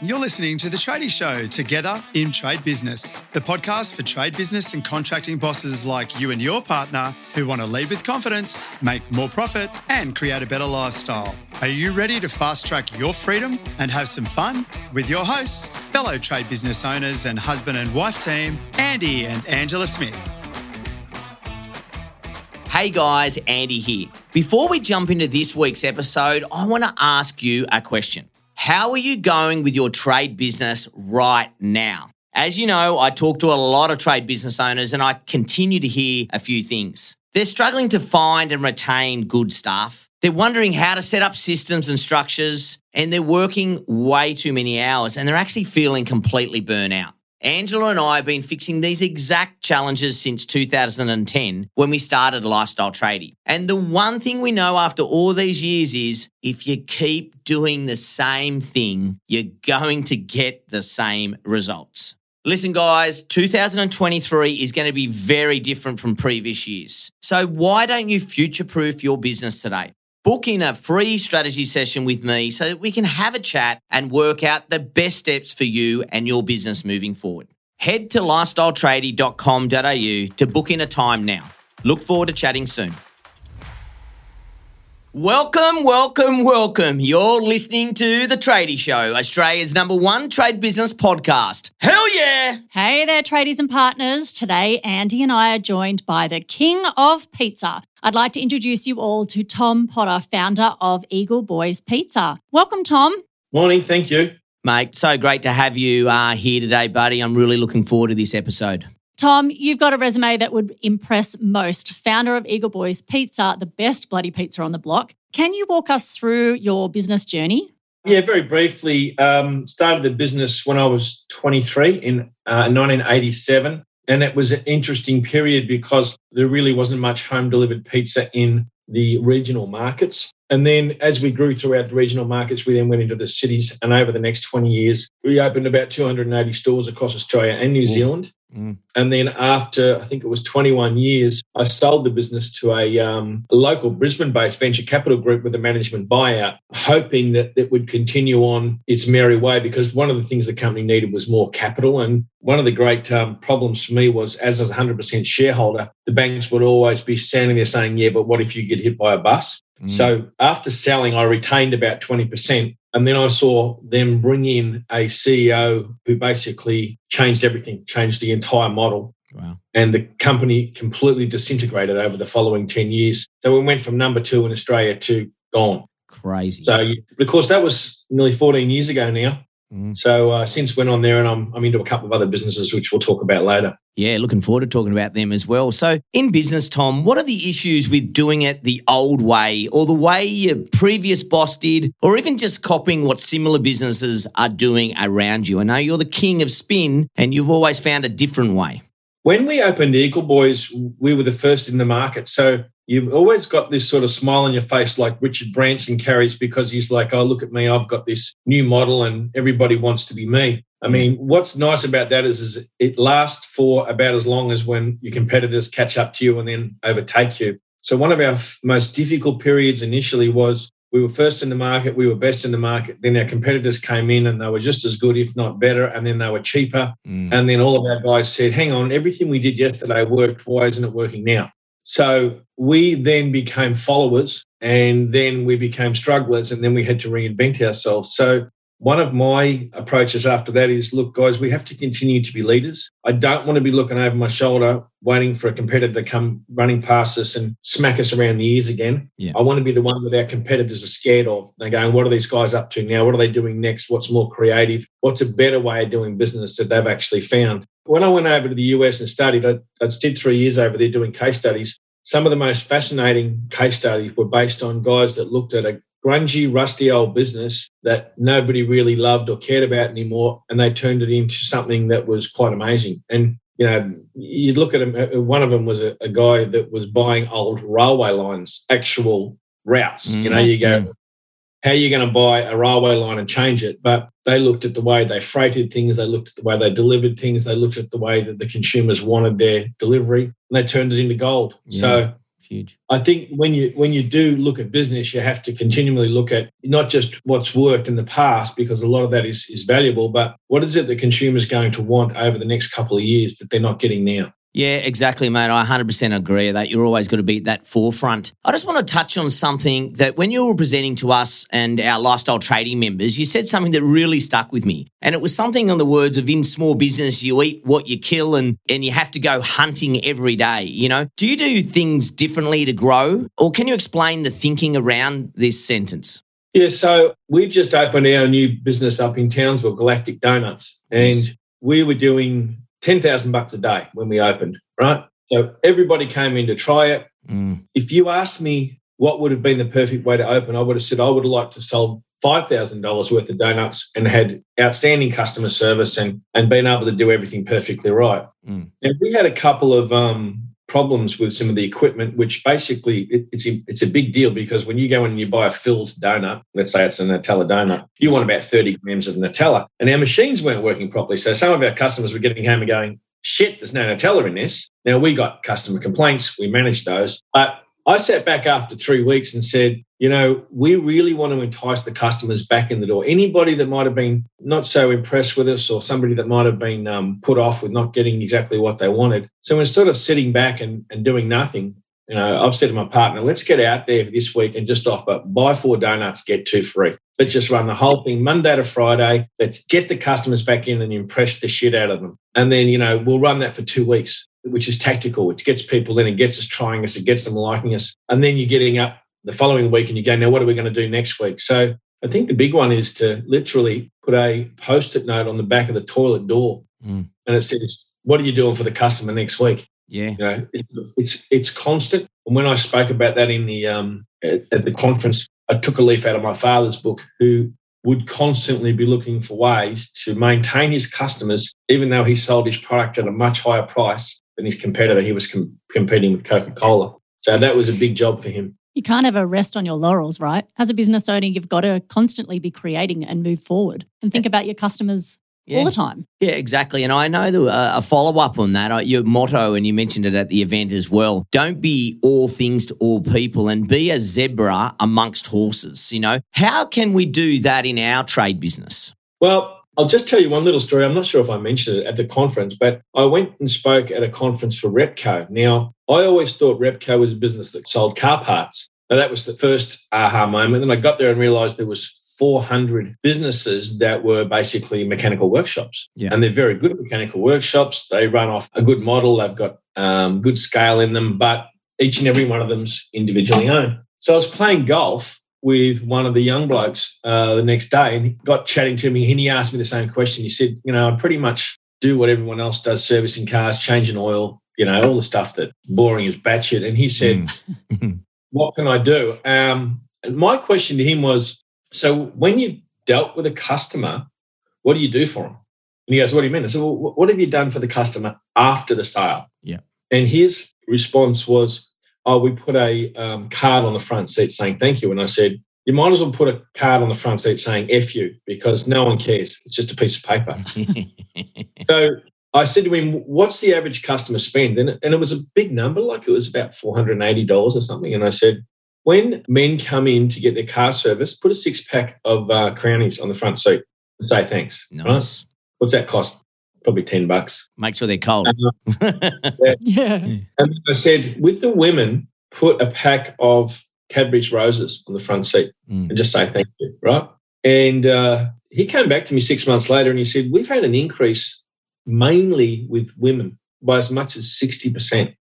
You're listening to The Tradie Show Together in Trade Business, the podcast for trade business and contracting bosses like you and your partner who want to lead with confidence, make more profit, and create a better lifestyle. Are you ready to fast track your freedom and have some fun? With your hosts, fellow trade business owners and husband and wife team, Andy and Angela Smith. Hey guys, Andy here. Before we jump into this week's episode, I want to ask you a question. How are you going with your trade business right now? As you know, I talk to a lot of trade business owners and I continue to hear a few things. They're struggling to find and retain good staff. They're wondering how to set up systems and structures, and they're working way too many hours and they're actually feeling completely burnt out. Angela and I have been fixing these exact challenges since 2010 when we started Lifestyle Tradie. And the one thing we know after all these years is if you keep doing the same thing, you're going to get the same results. Listen, guys, 2023 is going to be very different from previous years. So, why don't you future proof your business today? Book in a free strategy session with me so that we can have a chat and work out the best steps for you and your business moving forward. Head to lifestyletradie.com.au to book in a time now. Look forward to chatting soon. Welcome, welcome, welcome. You're listening to The Tradie Show, Australia's number one trade business podcast. Hell yeah! Hey there, tradies and partners. Today, Andy and I are joined by the king of pizza. I'd like to introduce you all to Tom Potter, founder of Eagle Boys Pizza. Welcome, Tom. Morning, thank you. Mate, so great to have you uh, here today, buddy. I'm really looking forward to this episode. Tom, you've got a resume that would impress most. Founder of Eagle Boys Pizza, the best bloody pizza on the block. Can you walk us through your business journey? Yeah, very briefly. Um, started the business when I was 23 in uh, 1987. And it was an interesting period because there really wasn't much home delivered pizza in the regional markets. And then as we grew throughout the regional markets, we then went into the cities. And over the next 20 years, we opened about 280 stores across Australia and New Zealand. Mm. And then after, I think it was 21 years, I sold the business to a, um, a local Brisbane based venture capital group with a management buyout, hoping that it would continue on its merry way because one of the things the company needed was more capital. And one of the great um, problems for me was as a 100% shareholder, the banks would always be standing there saying, Yeah, but what if you get hit by a bus? Mm. So after selling, I retained about 20%. And then I saw them bring in a CEO who basically changed everything, changed the entire model. Wow. And the company completely disintegrated over the following 10 years. So we went from number two in Australia to gone. Crazy. So, of course, that was nearly 14 years ago now. Mm. So uh, since went on there, and I'm, I'm into a couple of other businesses, which we'll talk about later. Yeah, looking forward to talking about them as well. So, in business, Tom, what are the issues with doing it the old way or the way your previous boss did, or even just copying what similar businesses are doing around you? I know you're the king of spin and you've always found a different way. When we opened Eagle Boys, we were the first in the market. So, you've always got this sort of smile on your face like Richard Branson carries because he's like, oh, look at me, I've got this new model and everybody wants to be me. I mean, what's nice about that is, is it lasts for about as long as when your competitors catch up to you and then overtake you. So one of our f- most difficult periods initially was we were first in the market, we were best in the market. Then our competitors came in and they were just as good, if not better, and then they were cheaper. Mm. And then all of our guys said, hang on, everything we did yesterday worked. Why isn't it working now? So we then became followers and then we became strugglers and then we had to reinvent ourselves. So one of my approaches after that is look, guys, we have to continue to be leaders. I don't want to be looking over my shoulder, waiting for a competitor to come running past us and smack us around the ears again. Yeah. I want to be the one that our competitors are scared of. They're going, what are these guys up to now? What are they doing next? What's more creative? What's a better way of doing business that they've actually found? When I went over to the US and studied, I, I did three years over there doing case studies. Some of the most fascinating case studies were based on guys that looked at a grungy, rusty old business that nobody really loved or cared about anymore, and they turned it into something that was quite amazing. And you know, you'd look at them. Uh, one of them was a, a guy that was buying old railway lines, actual routes. Mm, you know, you go, how are you going to buy a railway line and change it? But they looked at the way they freighted things, they looked at the way they delivered things, they looked at the way that the consumers wanted their delivery, and they turned it into gold. Yeah. So huge. I think when you when you do look at business, you have to continually look at not just what's worked in the past, because a lot of that is is valuable, but what is it the consumer's going to want over the next couple of years that they're not getting now? Yeah, exactly, mate. I 100% agree that you're always got to be at that forefront. I just want to touch on something that when you were presenting to us and our Lifestyle Tradie members, you said something that really stuck with me. And it was something on the words of in small business, you eat what you kill and, and you have to go hunting every day. You know, do you do things differently to grow? Or can you explain the thinking around this sentence? Yeah, so we've just opened our new business up in Townsville, Galactic Donuts. And yes. we were doing 10,000 bucks a day when we opened, right? So everybody came in to try it. Mm. If you asked me what would have been the perfect way to open, I would have said I would have liked to sell $5,000 worth of donuts and had outstanding customer service and, and been able to do everything perfectly right. Mm. And we had a couple of um, problems with some of the equipment, which basically it, it's a, it's a big deal because when you go in and you buy a filled donut, let's say it's a Nutella donut, you want about 30 grams of Nutella. And our machines weren't working properly. So some of our customers were getting home and going, shit, there's no Nutella in this. Now we got customer complaints, we managed those. But I sat back after three weeks and said, you know, we really want to entice the customers back in the door. Anybody that might have been not so impressed with us or somebody that might have been um, put off with not getting exactly what they wanted. So instead of sitting back and, and doing nothing, you know, I've said to my partner, let's get out there this week and just offer buy four donuts, get two free. Let's just run the whole thing Monday to Friday. Let's get the customers back in and impress the shit out of them. And then, you know, we'll run that for two weeks which is tactical. It gets people in, it gets us trying us, it gets them liking us. And then you're getting up the following week and you go, now what are we going to do next week? So I think the big one is to literally put a post-it note on the back of the toilet door. Mm. And it says, what are you doing for the customer next week? Yeah. You know, it's, it's, it's constant. And when I spoke about that in the, um, at, at the conference, I took a leaf out of my father's book who would constantly be looking for ways to maintain his customers, even though he sold his product at a much higher price than his competitor. He was com- competing with Coca Cola. So that was a big job for him. You can't ever rest on your laurels, right? As a business owner, you've got to constantly be creating and move forward and think about your customers yeah. all the time. Yeah, exactly. And I know the, uh, a follow up on that, uh, your motto, and you mentioned it at the event as well. Don't be all things to all people and be a zebra amongst horses. You know, how can we do that in our trade business? Well, I'll just tell you one little story. I'm not sure if I mentioned it at the conference, but I went and spoke at a conference for Repco. Now, I always thought Repco was a business that sold car parts. Now, that was the first aha moment. And I got there and realized there was 400 businesses that were basically mechanical workshops. Yeah. And they're very good mechanical workshops. They run off a good model. They've got um, good scale in them, but each and every one of them's individually owned. So I was playing golf with one of the young blokes uh, the next day and he got chatting to me and he asked me the same question. He said, you know, I pretty much do what everyone else does, servicing cars, changing oil, you know, all the stuff that boring is batshit. And he said, mm. what can I do? Um, and my question to him was, so when you've dealt with a customer, what do you do for them? And he goes, what do you mean? I said, well, what have you done for the customer after the sale? Yeah. And his response was, oh, we put a um, card on the front seat saying thank you. And I said, you might as well put a card on the front seat saying F you because no one cares. It's just a piece of paper. so I said to him, what's the average customer spend? And, and it was a big number, like it was about $480 or something. And I said, when men come in to get their car service, put a six pack of uh, crownies on the front seat and say thanks. Nice. Right? What's that cost? Probably 10 bucks. Make sure they're cold. Uh, yeah. yeah. And I said, with the women, put a pack of Cadbury's roses on the front seat mm. and just say thank you, right? And uh, he came back to me six months later and he said, We've had an increase mainly with women by as much as 60%.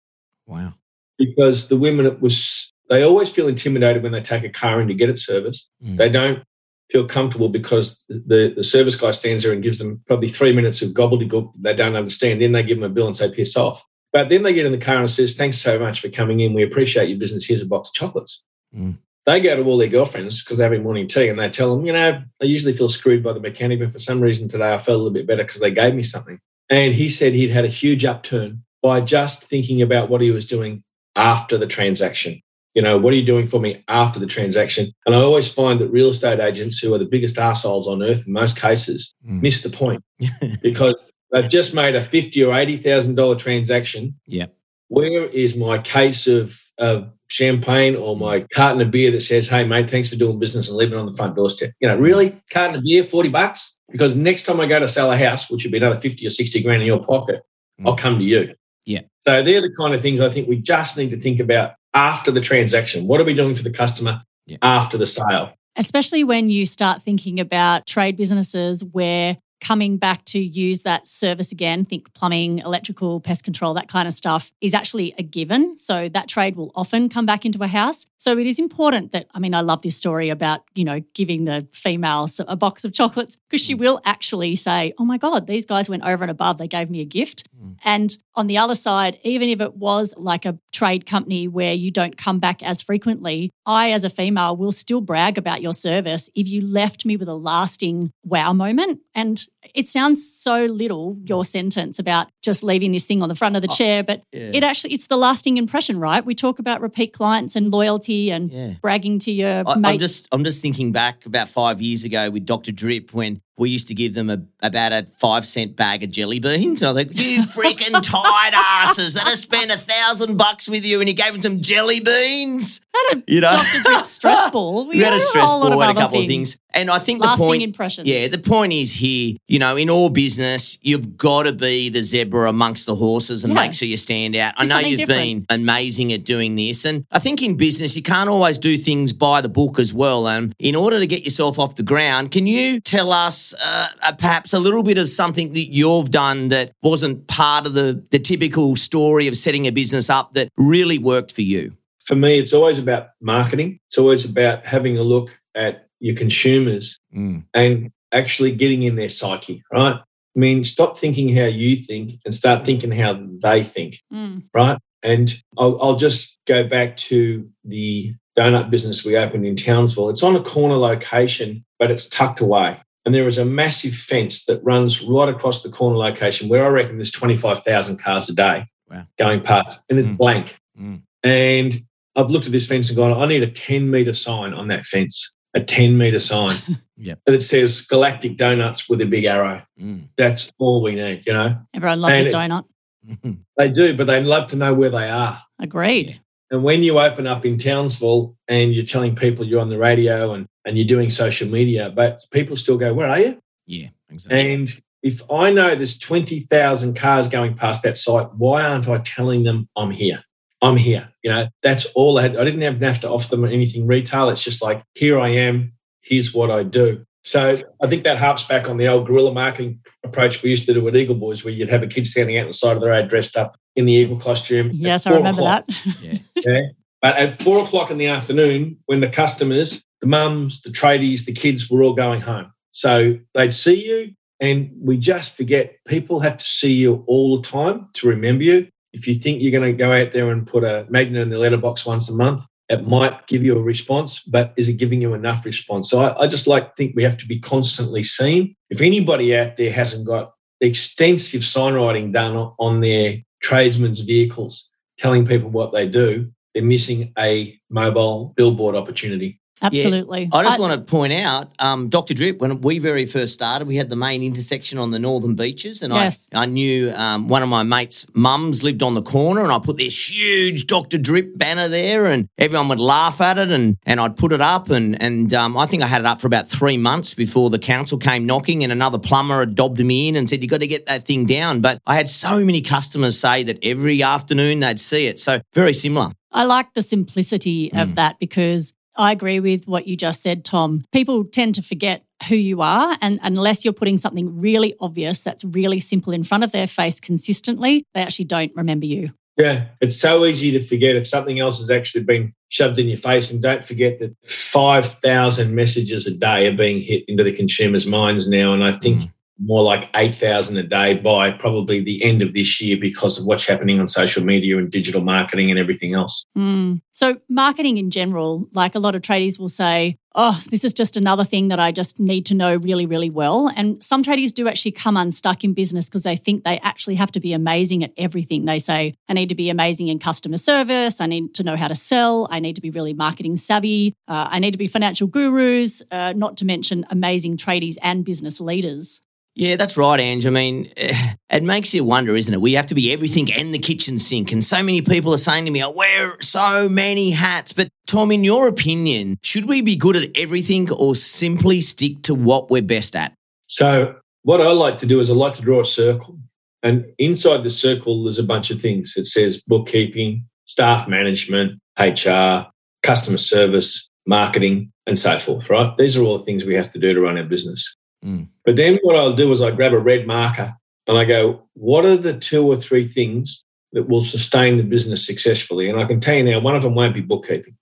Wow. Because the women, it was, they always feel intimidated when they take a car in to get it serviced. Mm. They don't feel comfortable because the, the service guy stands there and gives them probably three minutes of gobbledygook they don't understand. Then they give them a bill and say, piss off. But then they get in the car and says, thanks so much for coming in. We appreciate your business. Here's a box of chocolates. Mm. They go to all their girlfriends because they're having morning tea and they tell them, you know, I usually feel screwed by the mechanic, but for some reason today I felt a little bit better because they gave me something. And he said he'd had a huge upturn by just thinking about what he was doing after the transaction you know, what are you doing for me after the transaction? And I always find that real estate agents who are the biggest assholes on earth in most cases mm. miss the point because they've just made a fifty or eighty thousand dollar transaction. Yeah. Where is my case of, of champagne or my carton of beer that says, hey, mate, thanks for doing business and leaving it on the front doorstep? You know, really? Carton of beer, 40 bucks? Because next time I go to sell a house, which would be another 50 or 60 grand in your pocket, Mm. I'll come to you. Yeah. So they're the kind of things I think we just need to think about after the transaction. What are we doing for the customer Yeah. after the sale? especially when you start thinking about trade businesses where coming back to use that service again, think plumbing, electrical, pest control, that kind of stuff is actually a given. So that trade will often come back into a house. So it is important that, I mean, I love this story about, you know, giving the female a box of chocolates because she mm. will actually say, oh my God, these guys went over and above. They gave me a gift. Mm. And on the other side, even if it was like a trade company where you don't come back as frequently, I, as a female, will still brag about your service if you left me with a lasting wow moment. And it sounds so little, your mm. sentence about just leaving this thing on the front of the oh, chair, but yeah. it actually, it's the lasting impression, right? We talk about repeat clients and loyalty and Yeah. bragging to your I, mate. I'm just I'm just thinking back about five years ago with Dr. Drip when we used to give them a, about a five cent bag of jelly beans. And I was like, you freaking tired asses that have spent a thousand bucks with you and you gave them some jelly beans. had a You know? Dr. Drip stress ball. We, had a stress ball, we had a couple of things. And I think the point impressions. Yeah, the point is here, you know, in all business, you've got to be the zebra amongst the horses and Yeah. make sure you stand out. I know you've different. been amazing at doing this. And I think in business, you can't always do things by the book as well. And in order to get yourself off the ground, can you tell us uh, uh, perhaps a little bit of something that you've done that wasn't part of the, the typical story of setting a business up that really worked for you? For me, it's always about marketing. It's always about having a look at your consumers Mm. and actually getting in their psyche, right? I mean, stop thinking how you think and start thinking how they think, Mm. right? And I'll, I'll just go back to the donut business we opened in Townsville. It's on a corner location, but it's tucked away. And there is a massive fence that runs right across the corner location where I reckon there's 25,000 cars a day Wow. going past, and it's Mm. blank. Mm. And I've looked at this fence and gone, I need a 10 meter sign on that fence, a 10 meter sign. Yep. And it says Galactic Donuts with a big arrow. Mm. That's all we need, you know? Everyone loves And a it- donut. They do, but they'd love to know where they are. Agreed. And when you open up in Townsville and you're telling people you're on the radio and, and you're doing social media, but people still go, Where are you? yeah, exactly. And if I know there's 20,000 cars going past that site, why aren't I telling them I'm here? I'm here. You know, that's all I had. I didn't have, have to offer them anything retail. It's just like, here I am. Here's what I do. So I think that harps back on the old guerrilla marketing approach we used to do at Eagle Boys, where you'd have a kid standing out on the side of the road dressed up in the eagle costume. at Yes, I remember o'clock. that. Yeah. But at four o'clock in the afternoon, when the customers, the mums, the tradies, the kids were all going home. So they'd see you, and we just forget people have to see you all the time to remember you. If you think you're going to go out there and put a magnet in the letterbox once a month, it might give you a response, but is it giving you enough response? So I, I just like think we have to be constantly seen. If anybody out there hasn't got extensive signwriting done on their tradesmen's vehicles, telling people what they do, they're missing a mobile billboard opportunity. Absolutely. I just want to point out, um, Dr. Drip, when we very first started, we had the main intersection on the northern beaches, and Yes. I, I knew um, one of my mates' mums lived on the corner, and I put this huge Dr. Drip banner there, and everyone would laugh at it, and, and I'd put it up, and and um, I think I had it up for about three months before the council came knocking, and another plumber had dobbed me in and said, You've got to get that thing down." But I had so many customers say that every afternoon they'd see it, so very similar. I like the simplicity of Mm. that because I agree with what you just said, Tom. People tend to forget who you are. And unless you're putting something really obvious that's really simple in front of their face consistently, they actually don't remember you. Yeah, it's so easy to forget if something else has actually been shoved in your face. And don't forget that 5,000 messages a day are being hit into the consumer's minds now. And I think mm. More like 8,000 a day by probably the end of this year because of what's happening on social media and digital marketing and everything else. Mm. So, marketing in general, like a lot of tradies will say, oh, this is just another thing that I just need to know really, really well. And some tradies do actually come unstuck in business because they think they actually have to be amazing at everything. They say, I need to be amazing in customer service. I need to know how to sell. I need to be really marketing savvy. Uh, I need to be financial gurus, uh, not to mention amazing tradies and business leaders. Yeah, that's right, Ange. I mean, it makes you wonder, isn't it? We have to be everything and the kitchen sink. And so many people are saying to me, I wear so many hats. But Tom, in your opinion, should we be good at everything or simply stick to what we're best at? So, what I like to do is I like to draw a circle. And inside the circle, there's a bunch of things. It says bookkeeping, staff management, HR, customer service, marketing, and so forth, right? These are all the things we have to do to run our business. Mm. But then what I'll do is I grab a red marker and I go, what are the two or three things that will sustain the business successfully? And I can tell you now, one of them won't be bookkeeping,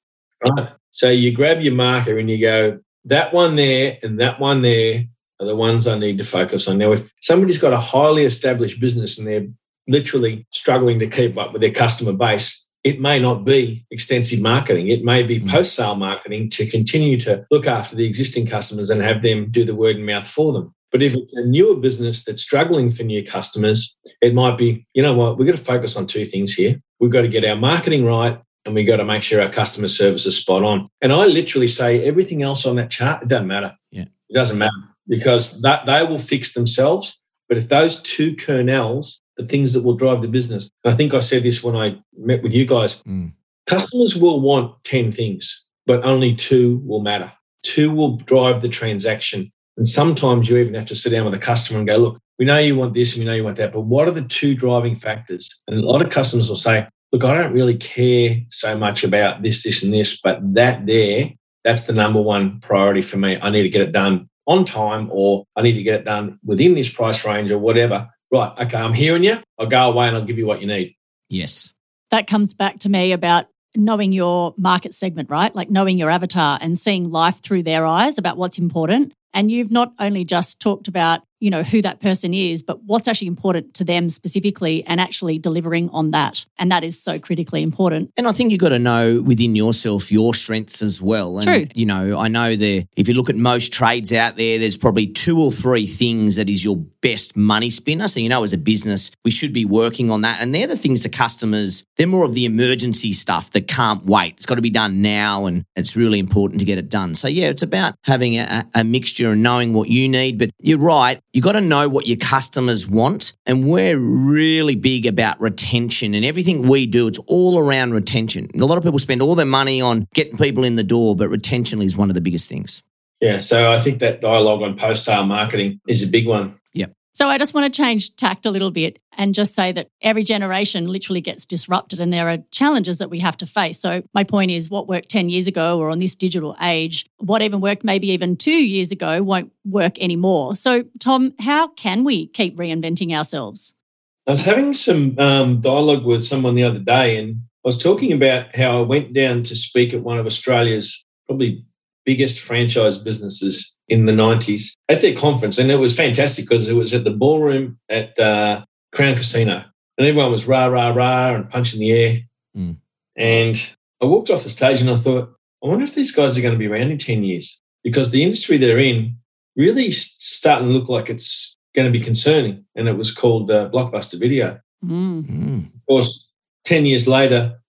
right? So you grab your marker and you go, that one there and that one there are the ones I need to focus on. Now, if somebody's got a highly established business and they're literally struggling to keep up with their customer base, it may not be extensive marketing. It may be mm. post sale marketing to continue to look after the existing customers and have them do the word of mouth for them. But if it's a newer business that's struggling for new customers, it might be, you know what, we've got to focus on two things here. We've got to get our marketing right and we've got to make sure our customer service is spot on. And I literally say everything else on that chart, it doesn't matter. Yeah. It doesn't matter because that they will fix themselves. But if those two kernels the things that will drive the business. And I think I said this when I met with you guys. Mm. Customers will want 10 things, but only two will matter. Two will drive the transaction. And sometimes you even have to sit down with a customer and go, look, we know you want this and we know you want that, but what are the two driving factors? And a lot of customers will say, look, I don't really care so much about this, this, and this, but that there, that's the number one priority for me. I need to get it done on time or I need to get it done within this price range or whatever right, okay, I'm hearing you. I'll go away and I'll give you what you need. Yes. That comes back to me about knowing your market segment, right? Like knowing your avatar and seeing life through their eyes about what's important. And you've not only just talked about you know, who that person is, but what's actually important to them specifically and actually delivering on that. And that is so critically important. And I think you've got to know within yourself your strengths as well. And, True. You know, I know that if you look at most trades out there, there's probably two or three things that is your best money spinner. So, you know, as a business, we should be working on that. And they're the things to customers, they're more of the emergency stuff that can't wait. It's got to be done now. And it's really important to get it done. So, yeah, it's about having a, a mixture and knowing what you need. But you're right you got to know what your customers want. And we're really big about retention and everything we do, it's all around retention. A lot of people spend all their money on getting people in the door, but retention is one of the biggest things. Yeah. So I think that dialogue on post sale marketing is a big one. So I just want to change tact a little bit and just say that every generation literally gets disrupted and there are challenges that we have to face. So my point is what worked 10 years ago or on this digital age, what even worked maybe even 2 years ago won't work anymore. So Tom, how can we keep reinventing ourselves? I was having some um, dialogue with someone the other day and I was talking about how I went down to speak at one of Australia's probably biggest franchise businesses in the 90s at their conference. And it was fantastic because it was at the ballroom at uh, Crown Casino. And everyone was rah, rah, rah and punching the air. Mm. And I walked off the stage and I thought, I wonder if these guys are going to be around in 10 years because the industry they're in really starting to look like it's going to be concerning. And it was called uh, Blockbuster Video. Mm. Of course, 10 years later,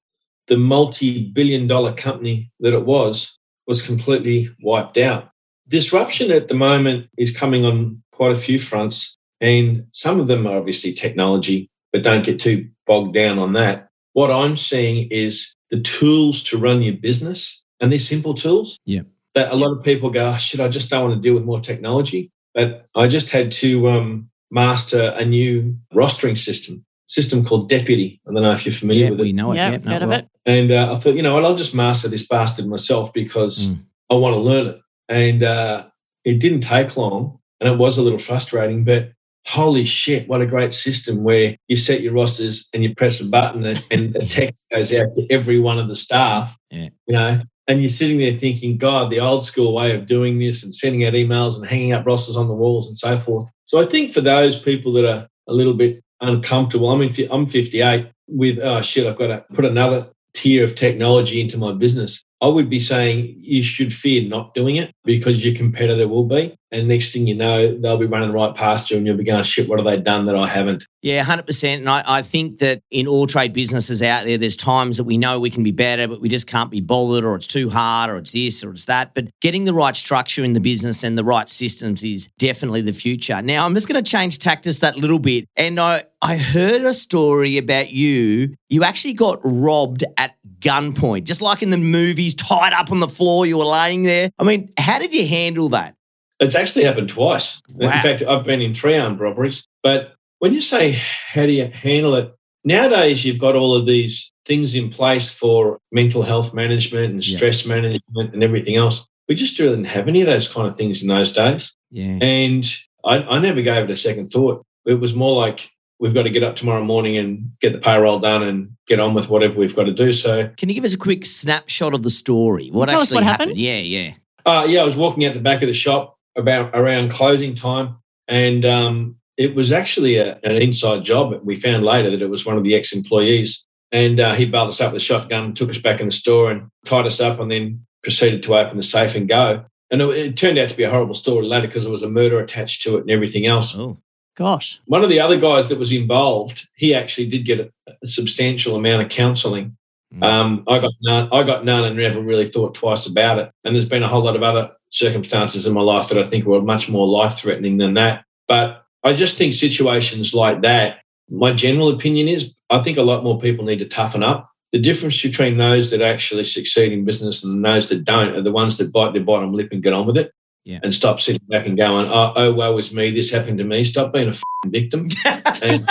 the multi billion dollar company that it was was completely wiped out. Disruption at the moment is coming on quite a few fronts, and some of them are obviously technology, but don't get too bogged down on that. What I'm seeing is the tools to run your business, and they're simple tools. Yeah. That a lot of people go, oh, shit, I just don't want to deal with more technology. But I just had to um, master a new rostering system system called Deputy. I don't know if you're familiar yeah, with it. We know it. Yep, yeah, heard of it. And uh, I thought, you know I'll just master this bastard myself because mm. I want to learn it. And uh, it didn't take long and it was a little frustrating, but holy shit, what a great system where you set your rosters and you press a button and, and a text goes out to every one of the staff, yeah. you know, and you're sitting there thinking, God, the old school way of doing this and sending out emails and hanging up rosters on the walls and so forth. So I think for those people that are a little bit uncomfortable, I mean, I'm 58 with, oh shit, I've got to put another tier of technology into my business. I would be saying you should fear not doing it because your competitor will be. And next thing you know, they'll be running right past you and you'll be going, shit, what have they done that I haven't? Yeah, 100%. And I, I think that in all trade businesses out there, there's times that we know we can be better, but we just can't be bothered or it's too hard or it's this or it's that. But getting the right structure in the business and the right systems is definitely the future. Now, I'm just going to change tactics that little bit. And I, I heard a story about you. You actually got robbed at gunpoint, just like in the movies, tied up on the floor, you were laying there. I mean, how did you handle that? It's actually happened twice. Wow. In fact, I've been in three armed robberies. But when you say how do you handle it, nowadays you've got all of these things in place for mental health management and stress yeah. management and everything else. We just didn't have any of those kind of things in those days. Yeah. And I, I never gave it a second thought. It was more like we've got to get up tomorrow morning and get the payroll done and get on with whatever we've got to do. So, can you give us a quick snapshot of the story? What Tell actually what happened? happened? Yeah, yeah. Uh, yeah, I was walking out the back of the shop about around closing time, and um, it was actually a, an inside job. We found later that it was one of the ex-employees, and uh, he bailed us up with a shotgun, took us back in the store, and tied us up, and then proceeded to open the safe and go. And it, it turned out to be a horrible story later because there was a murder attached to it and everything else. Oh. Gosh. One of the other guys that was involved, he actually did get a, a substantial amount of counselling. Mm. Um, I got none. I got none, and never really thought twice about it. And there's been a whole lot of other circumstances in my life that I think were much more life threatening than that. But I just think situations like that. My general opinion is, I think a lot more people need to toughen up. The difference between those that actually succeed in business and those that don't are the ones that bite their bottom lip and get on with it yeah. and stop sitting back and going, oh, oh, woe was me. This happened to me. Stop being a victim. and,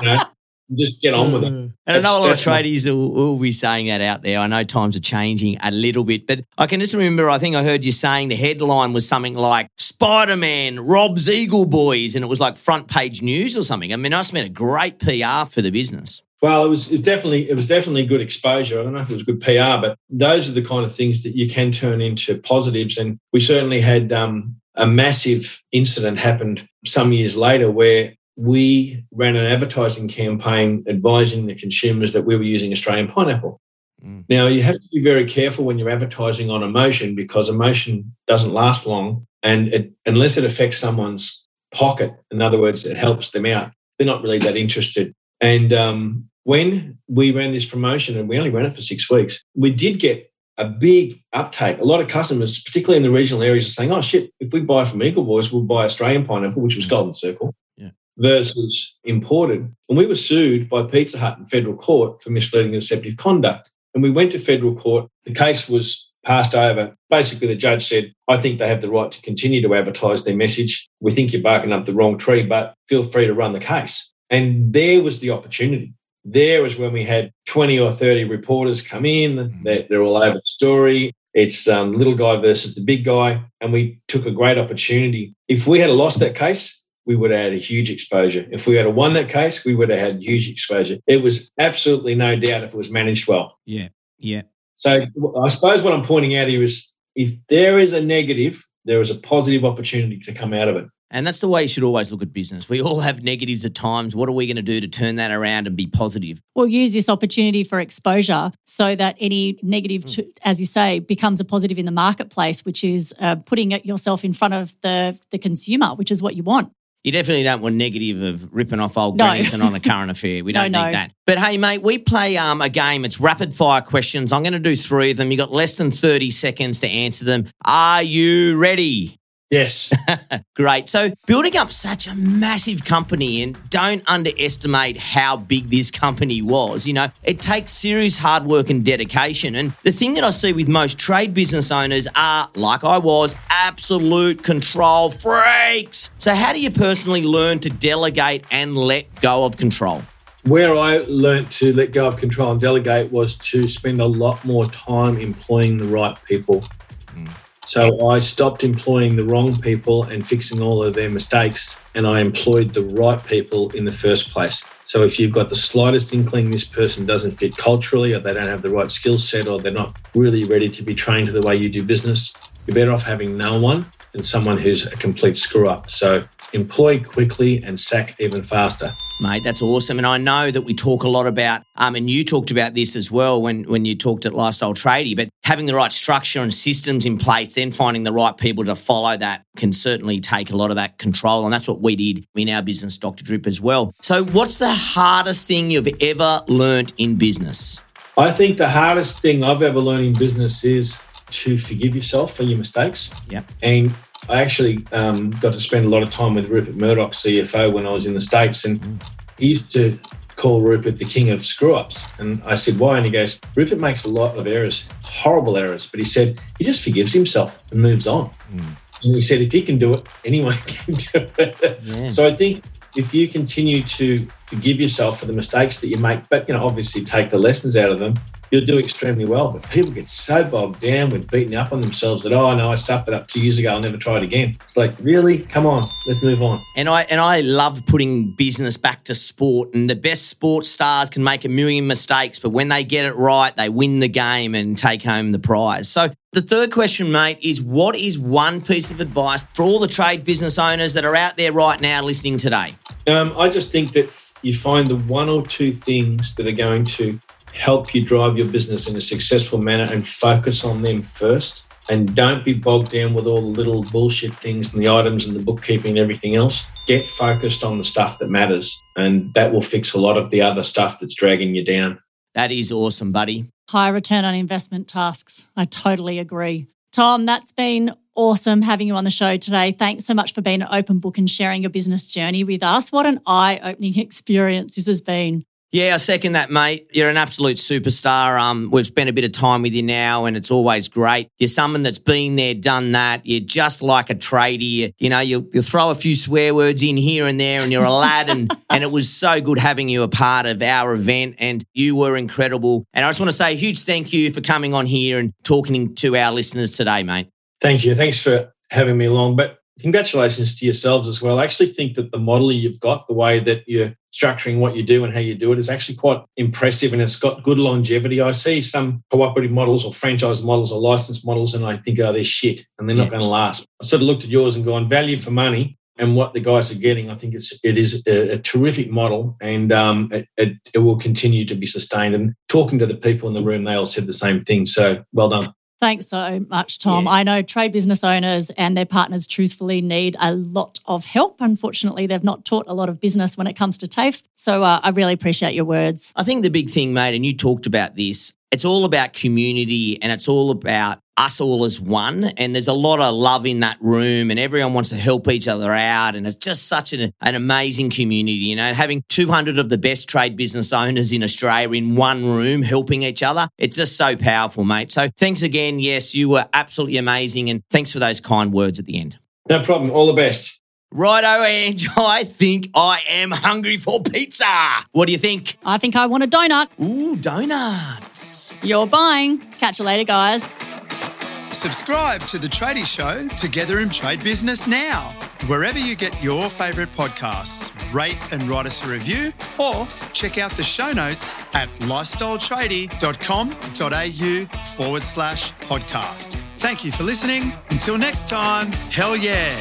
you know, just get on with it. Mm. And I know a lot of tradies will, will, be saying that out there. I know times are changing a little bit, but I can just remember, I think I heard you saying the headline was something like Spider Man robs Eagle Boys, and it was like front page news or something. I mean, I been a great PR for the business. Well, it was it definitely it was definitely good exposure. I don't know if it was good PR, but those are the kind of things that you can turn into positives. And we certainly had um, a massive incident happened some years later where we ran an advertising campaign advising the consumers that we were using Australian pineapple. Mm. Now you have to be very careful when you're advertising on emotion because emotion doesn't last long, and it, unless it affects someone's pocket, in other words, it helps them out. They're not really that interested. And um, when we ran this promotion, and we only ran it for six weeks, we did get a big uptake. A lot of customers, particularly in the regional areas, are saying, "Oh shit! If we buy from Eagle Boys, we'll buy Australian pineapple, which was mm. Golden Circle." Yeah. Versus imported. And we were sued by Pizza Hut in federal court for misleading and deceptive conduct. And we went to federal court. The case was passed over. Basically, the judge said, I think they have the right to continue to advertise their message. We think you're barking up the wrong tree, but feel free to run the case. And there was the opportunity there was when we had 20 or 30 reporters come in. Mm-hmm. They're, they're all over the story. It's um, little guy versus the big guy. And we took a great opportunity. If we had lost that case, we would have had a huge exposure. If we had won that case, we would have had huge exposure. It was absolutely no doubt if it was managed well. Yeah. Yeah. So I suppose what I'm pointing out here is if there is a negative, there is a positive opportunity to come out of it. And that's the way you should always look at business. We all have negatives at times. What are we going to do to turn that around and be positive? We'll use this opportunity for exposure so that any negative, to, as you say, becomes a positive in the marketplace, which is uh, putting it yourself in front of the, the consumer, which is what you want. You definitely don't want negative of ripping off old no. and on a current affair. We don't no, need that. But hey, mate, we play um, a game. It's rapid fire questions. I'm going to do three of them. You've got less than 30 seconds to answer them. Are you ready? Yes. Great. So, building up such a massive company, and don't underestimate how big this company was. You know, it takes serious hard work and dedication. And the thing that I see with most trade business owners are, like I was, absolute control freaks. So, how do you personally learn to delegate and let go of control? Where I learnt to let go of control and delegate was to spend a lot more time employing the right people. Mm. So I stopped employing the wrong people and fixing all of their mistakes, and I employed the right people in the first place. So if you've got the slightest inkling this person doesn't fit culturally, or they don't have the right skill set, or they're not really ready to be trained to the way you do business, you're better off having no one than someone who's a complete screw up. So employ quickly and sack even faster. Mate, that's awesome. And I know that we talk a lot about, um, and you talked about this as well when, when you talked at Lifestyle Tradie, but having the right structure and systems in place, then finding the right people to follow that can certainly take a lot of that control. And that's what we did in our business, Dr. Drip, as well. So, what's the hardest thing you've ever learnt in business? I think the hardest thing I've ever learned in business is to forgive yourself for your mistakes. Yeah. And I actually um, got to spend a lot of time with Rupert Murdoch, CFO, when I was in the States. And he used to call Rupert the king of screw ups. And I said, why? And he goes, Rupert makes a lot of errors, horrible errors. But he said, he just forgives himself and moves on. Mm. And he said, if he can do it, anyone can do it. Yeah. So I think if you continue to forgive yourself for the mistakes that you make, but you know, obviously take the lessons out of them, you'll do extremely well. But people get so bogged down with beating up on themselves that oh no, I stuffed it up two years ago. I'll never try it again. It's like really, come on, let's move on. And I and I love putting business back to sport. And the best sports stars can make a million mistakes, but when they get it right, they win the game and take home the prize. So the third question, mate, is what is one piece of advice for all the trade business owners that are out there right now listening today? Um, I just think that you find the one or two things that are going to help you drive your business in a successful manner and focus on them first. And don't be bogged down with all the little bullshit things and the items and the bookkeeping and everything else. Get focused on the stuff that matters, and that will fix a lot of the other stuff that's dragging you down. That is awesome, buddy. High return on investment tasks. I totally agree. Tom, that's been awesome having you on the show today. Thanks so much for being an open book and sharing your business journey with us. What an eye opening experience this has been. Yeah, I second that, mate. You're an absolute superstar. Um, we've spent a bit of time with you now, and it's always great. You're someone that's been there, done that. You're just like a tradie. You, know, you you throw a few swear words in here and there, and you're a lad. and and it was so good having you a part of our event, and you were incredible. And I just want to say a huge thank you for coming on here and talking to our listeners today, mate. Thank you. Thanks for having me along. But congratulations to yourselves as well. I actually think that the model you've got, the way that you're structuring what you do and how you do it, is actually quite impressive and it's got good longevity. I see some cooperative models or franchise models or license models and I think, oh, they're shit and they're yeah. not going to last. I sort of looked at yours and gone, value for money and what the guys are getting, I think it's it is a, a terrific model, and um, it, it, it, will continue to be sustained. And talking to the people in the room, they all said the same thing. So well done. Thanks so much, Tom. Yeah. I know trade business owners and their partners truthfully need a lot of help. Unfortunately, they've not taught a lot of business when it comes to TAFE. So uh, I really appreciate your words. I think the big thing, mate, and you talked about this, it's all about community and it's all about us all as one. And there's a lot of love in that room, and everyone wants to help each other out. And it's just such an, an amazing community. You know, having 200 of the best trade business owners in Australia in one room helping each other, it's just so powerful, mate. So thanks again. Yes, you were absolutely amazing. And thanks for those kind words at the end. No problem. All the best. Righto, Ange. I think I am hungry for pizza. What do you think? I think I want a donut. Ooh, donuts. You're buying. Catch you later, guys. Subscribe to The Tradie Show together in trade business now. Wherever you get your favourite podcasts, rate and write us a review or check out the show notes at lifestyletradie.com.au forward slash podcast. Thank you for listening. Until next time, hell yeah.